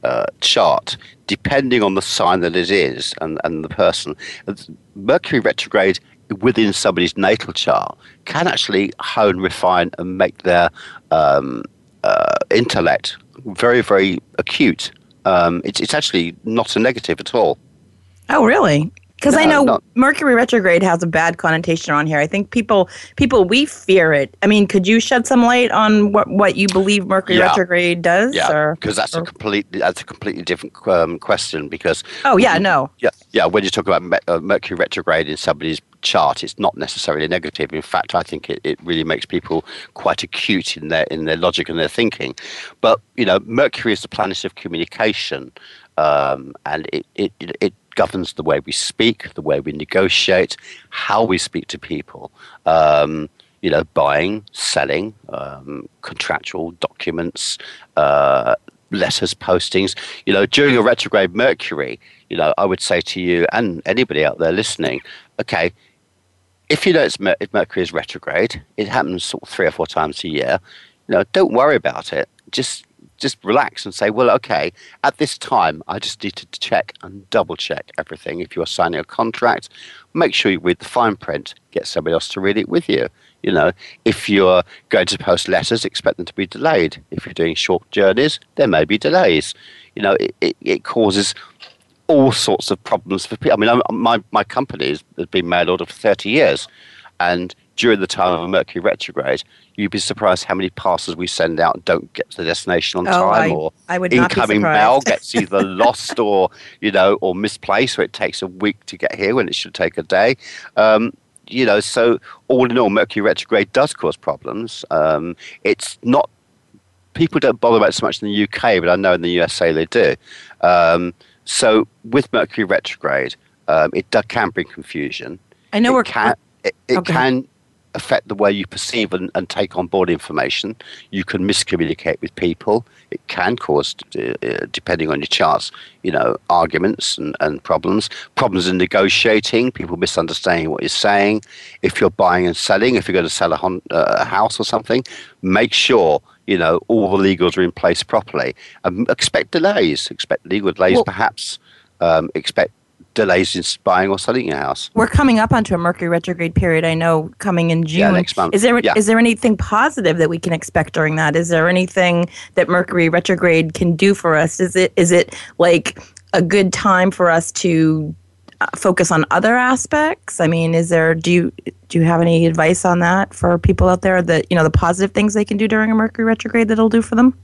uh, chart, depending on the sign that it is and, and the person, Mercury retrograde within somebody's natal chart can actually hone, refine, and make their um, uh, intellect very, very acute. Um, it's, it's actually not a negative at all. Oh, really? Because No, I know Mercury retrograde has a bad connotation on here. I think people people we fear it. I mean, could you shed some light on what, what you believe Mercury Yeah. retrograde does? Yeah, because that's a or- completely that's a completely different um, question. Because Oh yeah, no. yeah, yeah, when you talk about me- uh, Mercury retrograde in somebody's chart, it's not necessarily negative. In fact, I think it, it really makes people quite acute in their in their logic and their thinking. But you know, Mercury is the planet of communication, um, and it, it it it governs the way we speak, the way we negotiate, how we speak to people. Um, you know, buying, selling, um, contractual documents, uh, letters, postings. You know, during a retrograde Mercury, you know, I would say to you and anybody out there listening, okay, if you know it's Mer- if Mercury is retrograde, it happens sort of three or four times a year. You know, don't worry about it. Just just relax and say, well, okay, at this time, I just need to check and double check everything. If you're signing a contract, make sure you read the fine print. Get somebody else to read it with you. You know, if you're going to post letters, expect them to be delayed. If you're doing short journeys, there may be delays. You know, it, it, it causes all sorts of problems for people. I mean, I'm, my, my company has been mail order for 30 years. And during the time of a Mercury retrograde, you'd be surprised how many parcels we send out and don't get to the destination on Oh, time I- or I would incoming mail gets either lost or, you know, or misplaced, or it takes a week to get here when it should take a day. Um, you know, so all in all, Mercury retrograde does cause problems. Um, it's not people don't bother about it so much in the UK, but I know in the USA they do. Um, so with Mercury retrograde, um, it do, can bring confusion. I know it we're can it, it Okay. can affect the way you perceive and, and take on board information. You can miscommunicate with people. It can cause, uh, uh, depending on your charts, you know, arguments and, and problems. Problems in negotiating, people misunderstanding what you're saying. If you're buying and selling, if you're going to sell a, hon- uh, a house or something, make sure you know all the legals are in place properly. Um, expect delays. Expect legal delays, Well- perhaps. Um, expect delays in buying or selling your house. we're coming up onto a Mercury retrograde period. I know coming in June. Yeah, next month. Is there is Yeah. there anything positive that we can expect during that? Is there anything that Mercury retrograde can do for us? Is it is it like a good time for us to uh, focus on other aspects? I mean, is there do you do you have any advice on that for people out there that you know the positive things they can do during a Mercury retrograde that'll do for them?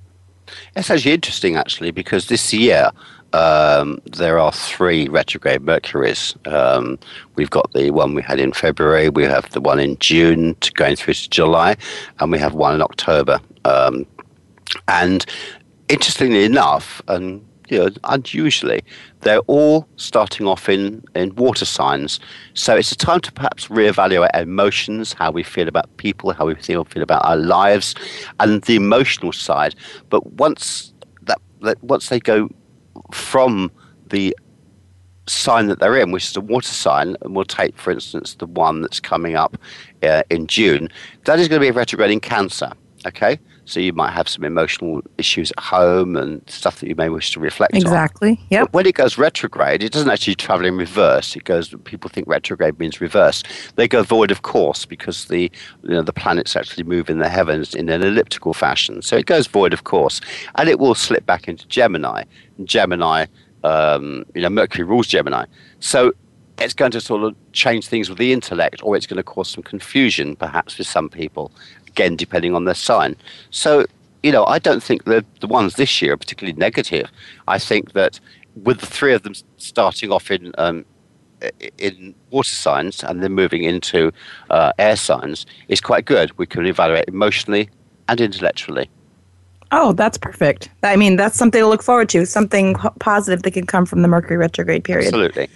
It's actually interesting, actually, because this year um, there are three retrograde Mercuries. Um, we've got the one we had in February, we have the one in June going through to July, and we have one in October. Um, and interestingly enough, and you know, unusually, they're all starting off in, in water signs. So it's a time to perhaps reevaluate emotions, how we feel about people, how we feel, feel about our lives, and the emotional side. But once that, that once they go from the sign that they're in, which is a water sign, and we'll take, for instance, the one that's coming up uh, in June, that is going to be a retrograde in Cancer. Okay, so you might have some emotional issues at home and stuff that you may wish to reflect on. Exactly. Yep. But when it goes retrograde, it doesn't actually travel in reverse. It goes. People think retrograde means reverse. They go void of course because the you know the planets actually move in the heavens in an elliptical fashion. So it goes void of course, and it will slip back into Gemini. Gemini, um, you know, Mercury rules Gemini. So it's going to sort of change things with the intellect, or it's going to cause some confusion, perhaps, with some people. Again, depending on their sign. So you know, I don't think the the ones this year are particularly negative. I think that with the three of them starting off in um, in water signs and then moving into uh, air signs is quite good. We can evaluate emotionally and intellectually. Oh, that's perfect. I mean, that's something to look forward to. Something positive that can come from the Mercury retrograde period. Absolutely.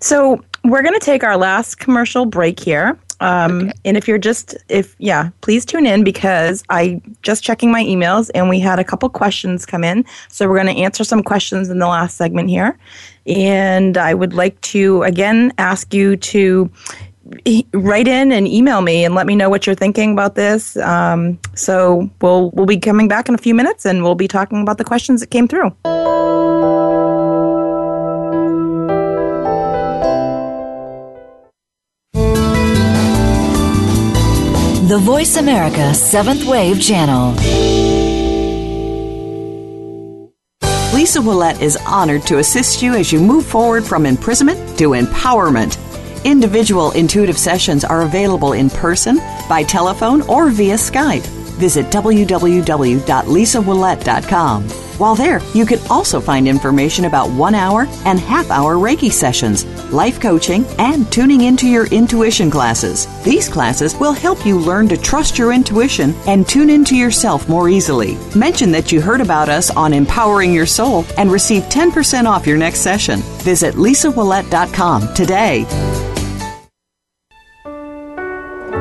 So we're going to take our last commercial break here. Um, And if you're just, if, yeah, please tune in because I just checking my emails and we had a couple questions come in. So we're going to answer some questions in the last segment here. And I would like to, again, ask you to write in and email me and let me know what you're thinking about this. Um, so we'll, we'll be coming back in a few minutes and we'll be talking about the questions that came through. The Voice America Seventh Wave Channel. Lisa Willette is honored to assist you as you move forward from imprisonment to empowerment. Individual intuitive sessions are available in person, by telephone, or via Skype. Visit www.lisawillette.com. While there, you can also find information about one hour and half hour Reiki sessions, life coaching, and tuning into your intuition classes. These classes will help you learn to trust your intuition and tune into yourself more easily. Mention that you heard about us on Empowering Your Soul and receive 10% off your next session. Visit lisawillette.com today.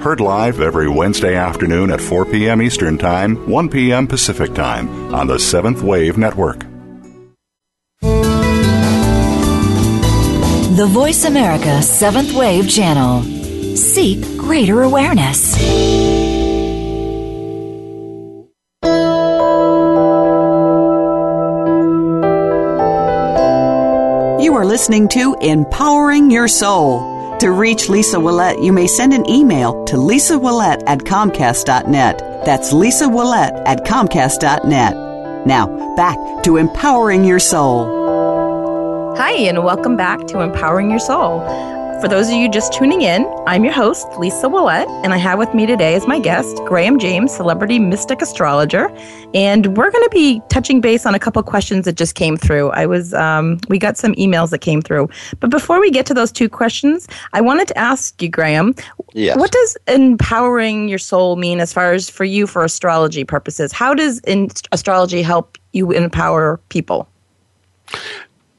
Heard live every Wednesday afternoon at 4 p.m. Eastern Time, 1 p.m. Pacific Time on the Seventh Wave Network. The Voice America Seventh Wave Channel. Seek greater awareness. You are listening to Empowering Your Soul. To reach Lisa Willette, you may send an email to Lisa Willette at Comcast.net. That's Lisa Willette at Comcast.net. Now, back to Empowering Your Soul. Hi, and welcome back to Empowering Your Soul. For those of you just tuning in, I'm your host, Lisa Willette, and I have with me today as my guest Graham James, celebrity mystic astrologer. And we're going to be touching base on a couple questions that just came through. I was, um, we got some emails that came through. But before we get to those two questions, I wanted to ask you, Graham, Yes. what does empowering your soul mean as far as for you for astrology purposes? How does in- astrology help you empower people?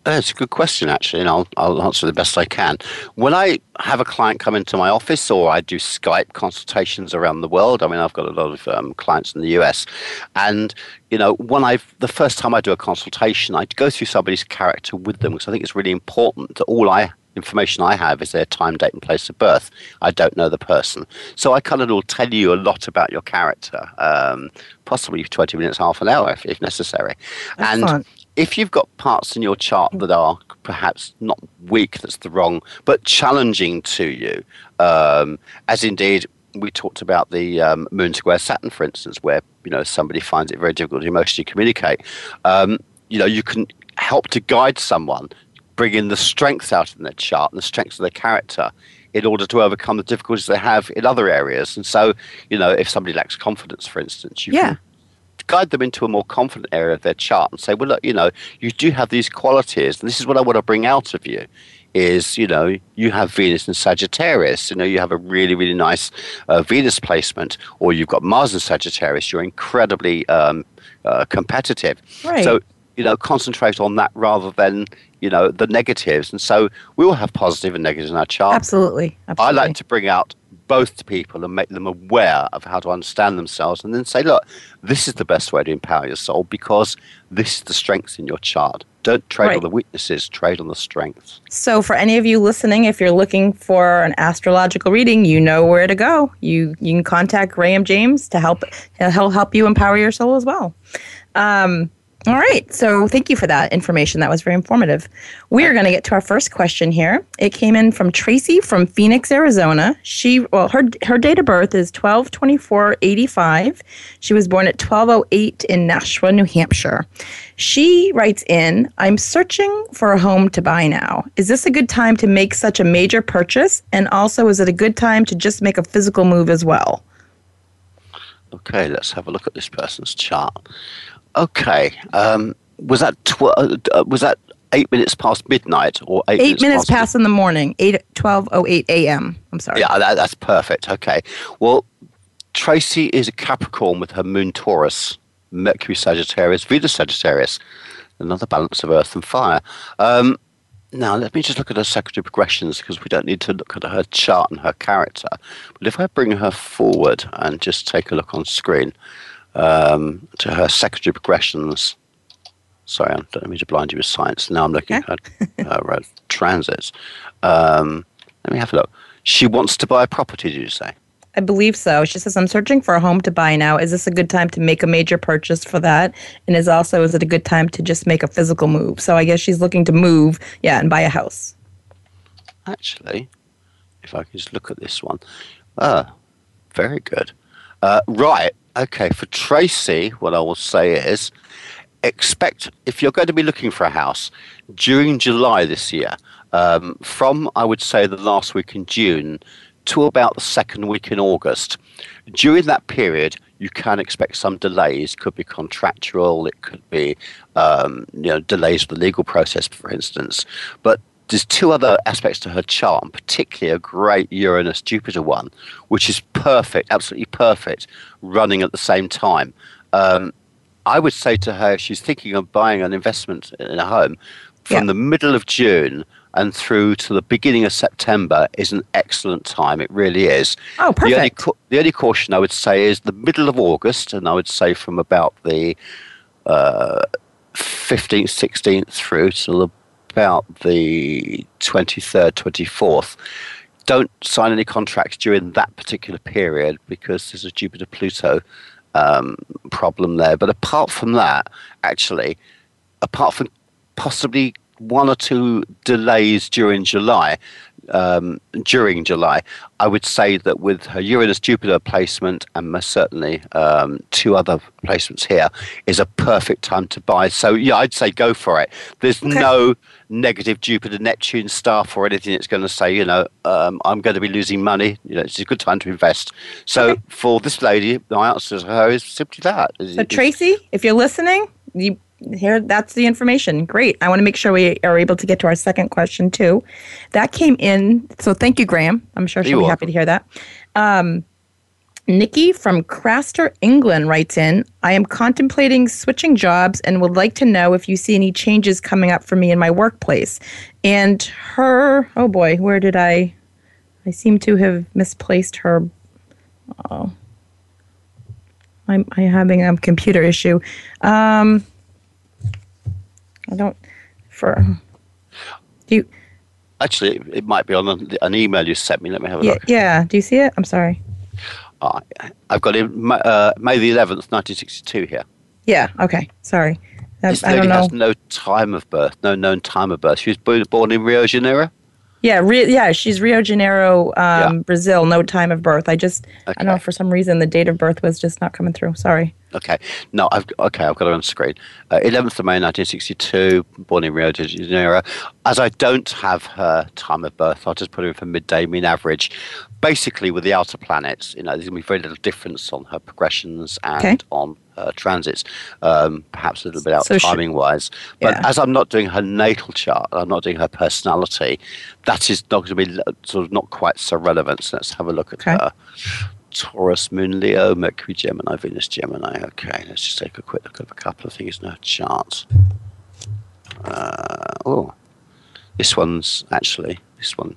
That's a good question, actually, and I'll, I'll answer the best I can. When I have a client come into my office or I do Skype consultations around the world, I mean, I've got a lot of um, clients in the US, and you know, when I the first time I do a consultation, I go through somebody's character with them because I think it's really important that all I information I have is their time, date, and place of birth. I don't know the person, so I kind of will tell you a lot about your character, um, possibly twenty minutes, half an hour if, if necessary, and Excellent. If you've got parts in your chart that are perhaps not weak, that's the wrong, but challenging to you, um, as indeed we talked about the um, Moon Square Saturn, for instance, where you know somebody finds it very difficult to emotionally communicate. Um, you know, you can help to guide someone, bring in the strengths out in their chart and the strengths of their character. In order to overcome the difficulties they have in other areas, and so you know, if somebody lacks confidence, for instance, you Yeah. can guide them into a more confident area of their chart and say, well, look, you know, you do have these qualities, and this is what I want to bring out of you. Is you know you have Venus and Sagittarius, you know you have a really really nice uh, Venus placement, or you've got Mars and Sagittarius. You're incredibly um, uh, competitive. Right. So you know concentrate on that rather than you know the negatives. And so we all have positive and negatives in our chart. Absolutely. I like to bring out both to people and make them aware of how to understand themselves and then say, look, this is the best way to empower your soul because this is the strengths in your chart. Don't trade Right. on the weaknesses, trade on the strengths. So, for any of you listening, if you're looking for an astrological reading, you know where to go. You you can contact Graham James to help. He'll help you empower your soul as well. Um, all right. So, thank you for that information. That was very informative. We are going to get to our first question here. It came in from Tracy from Phoenix, Arizona. She well, her her date of birth is twelve twenty four eighty five. She was born at twelve oh eight in Nashua, New Hampshire. She writes in, I'm searching for a home to buy now. Is this a good time to make such a major purchase? And also, is it a good time to just make a physical move as well? Okay, let's have a look at this person's chart. Okay, um, was that tw- uh, uh, was that eight minutes past midnight or eight, Eight minutes mid- past in the morning, 8 12.08 a.m. I'm sorry. Yeah, that, that's perfect. Okay. Well, Tracy is a Capricorn with her moon Taurus, Mercury Sagittarius, Venus Sagittarius, another balance of earth and fire. Um, now, let me just look at her secondary progressions because we don't need to look at her chart and her character. But if I bring her forward and just take a look on screen um, to her secondary progressions, Sorry, I don't mean to blind you with science. Now I'm looking at her uh, transits. Um, let me have a look. She wants to buy a property, did you say? I believe so. She says, I'm searching for a home to buy now. Is this a good time to make a major purchase for that? And is also, is it a good time to just make a physical move? So I guess she's looking to move, yeah, and buy a house. Actually, if I can just look at this one. Ah, very good. Uh, right. Okay. For Tracy, what I will say is expect, if you're going to be looking for a house during July this year, um, from I would say the last week in June to about the second week in August. During that period, you can expect some delays. Could be contractual, it could be um, you know delays of the legal process, for instance. But there's two other aspects to her chart, and particularly a great Uranus Jupiter one, which is perfect, absolutely perfect, running at the same time. Um, I would say to her, if she's thinking of buying an investment in a home, from yeah. the middle of June and through to the beginning of September is an excellent time. It really is. Oh, perfect. The only, the only caution I would say is the middle of August, and I would say from about the uh, 15th, 16th through to about the 23rd, 24th. Don't sign any contracts during that particular period because there's a Jupiter Pluto um, problem there. But apart from that, actually, apart from possibly one or two delays during July. Um, during July, I would say that with her Uranus Jupiter placement and most certainly um, two other placements here is a perfect time to buy. So yeah, I'd say go for it. There's okay. no negative Jupiter Neptune stuff or anything that's going to say you know um, I'm going to be losing money. You know, it's a good time to invest. So okay. for this lady, my answer to her is simply that. So Tracy, if you're listening, you here that's the information. Great. I want to make sure we are able to get to our second question too. That came in so thank you graham. I'm sure she'll You're be welcome. happy to hear that. Um, nikki from craster england writes in i am contemplating switching jobs and would like to know if you see any changes coming up for me in my workplace. And her oh boy where did i i seem to have misplaced her oh. I'm, I'm having a computer issue. Um, I don't for do you actually it might be on an email you sent me. Let me have a yeah, look. Yeah, do you see it? I'm sorry. Uh, I've got it uh, May the 11th, 1962 here. Yeah. Okay. Sorry. This lady has no time of birth, no known time of birth. She was born in Rio de Janeiro. Yeah, re- yeah, she's Rio Janeiro, um, yeah. Brazil. No time of birth. I just, okay. I don't know for some reason the date of birth was just not coming through. Sorry. Okay, no, I've okay, I've got it on screen. Uh, 11th of May, 1962, born in Rio de Janeiro. As I don't have her time of birth, I'll just put her in for midday mean average. Basically, with the outer planets, you know, there's going to be very little difference on her progressions and okay. on her transits, um, perhaps a little bit out so timing wise. But yeah. as I'm not doing her natal chart, I'm not doing her personality, that is not going to be sort of not quite so relevant. So let's have a look at okay. her. Taurus, Moon, Leo, Mercury, Gemini, Venus, Gemini. Okay, let's just take a quick look at a couple of things in our chart. Uh, oh, this one's actually this one.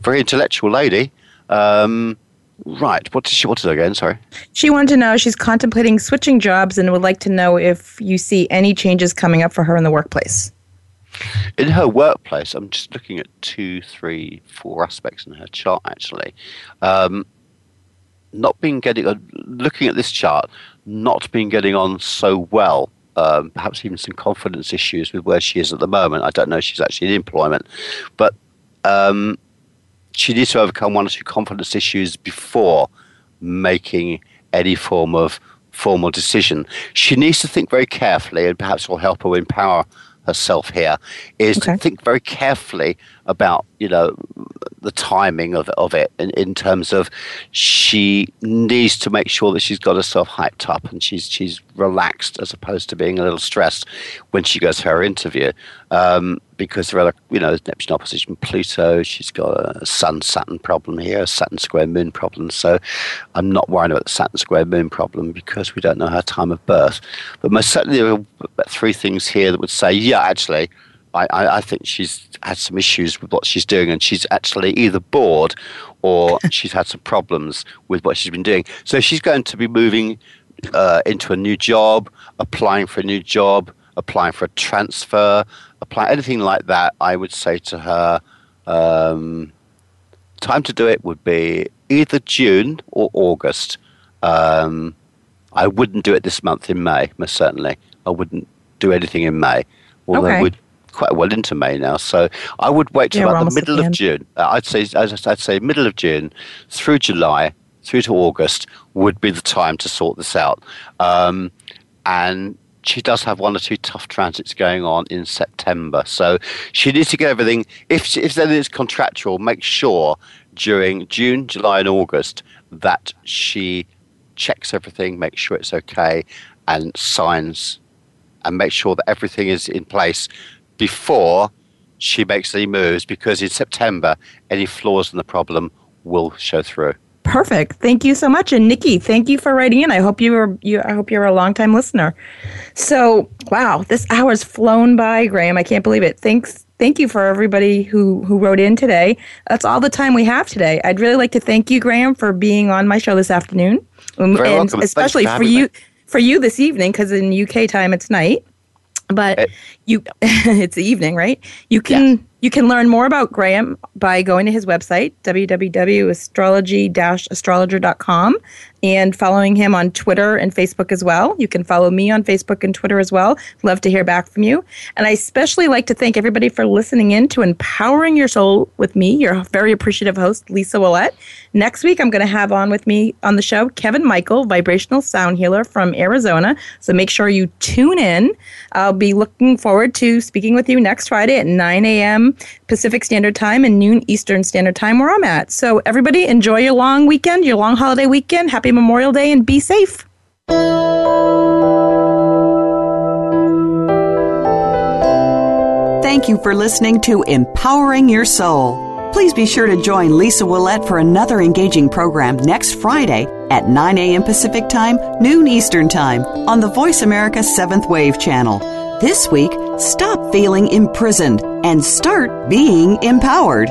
Very intellectual lady. Um, right. What did she want to know again? Sorry. She wanted to know she's contemplating switching jobs and would like to know if you see any changes coming up for her in the workplace. In her workplace, I'm just looking at two, three, four aspects in her chart actually. Um, not been getting, uh, looking at this chart, not been getting on so well. Um, perhaps even some confidence issues with where she is at the moment. I don't know if she's actually in employment, but um, she needs to overcome one or two confidence issues before making any form of formal decision. She needs to think very carefully, and perhaps will help her empower herself here is okay. to think very carefully about you know the timing of, of it in, in terms of she needs to make sure that she's got herself hyped up and she's she's relaxed as opposed to being a little stressed when she goes to her interview. Um, because there are you know Neptune opposition Pluto she's got a Sun Saturn problem here a Saturn square Moon problem. So I'm not worried about the Saturn square Moon problem because we don't know her time of birth. But most certainly there are three things here that would say yeah actually I, I, think she's had some issues with what she's doing, and she's actually either bored or she's had some problems with what she's been doing. So she's going to be moving uh, into a new job, applying for a new job, applying for a transfer, apply anything like that, I would say to her, um, time to do it would be either June or August. Um, I wouldn't do it this month in May, most certainly. I wouldn't do anything in May, although Okay. we're quite well into May now. So I would wait till Yeah, about the middle the of. June. Uh, I'd say, I'd say, middle of June through July, through to August would be the time to sort this out. Um, and she does have one or two tough transits going on in September. So she needs to get everything. If if then it's contractual, make sure during June, July, and August that she checks everything, makes sure it's okay, and signs and make sure that everything is in place before she makes any moves. Because in September, any flaws in the problem will show through. Perfect. Thank you so much. And Nikki, thank you for writing in. I hope you were you I hope you're a longtime listener. So wow, this hour's flown by, Graham. I can't believe it. Thanks thank you for everybody who who wrote in today. That's all the time we have today. I'd really like to thank you, Graham, for being on my show this afternoon. Um, and welcome. Thanks especially for for you me. for you this evening, because in UK time it's night. But Eh. you it's the evening, right? You can you can learn more about Graham by going to his website, www.astrology-astrologer.com, and following him on Twitter and Facebook as well. You can follow me on Facebook and Twitter as well. Love to hear back from you. And I especially like to thank everybody for listening in to Empowering Your Soul with me, your very appreciative host, Lisa Willette. Next week, I'm going to have on with me on the show Kevin Michael, vibrational sound healer from Arizona. So make sure you tune in. I'll be looking forward to speaking with you next Friday at 9 a.m. Pacific Standard Time and noon Eastern Standard Time where I'm at. So everybody enjoy your long weekend, your long holiday weekend. Happy Memorial Day and be safe. Thank you for listening to Empowering Your Soul. Please be sure to join Lisa Willette for another engaging program next Friday at 9 a.m. Pacific Time, noon Eastern Time on the Voice America 7th Wave channel. This week, stop feeling imprisoned and start being empowered.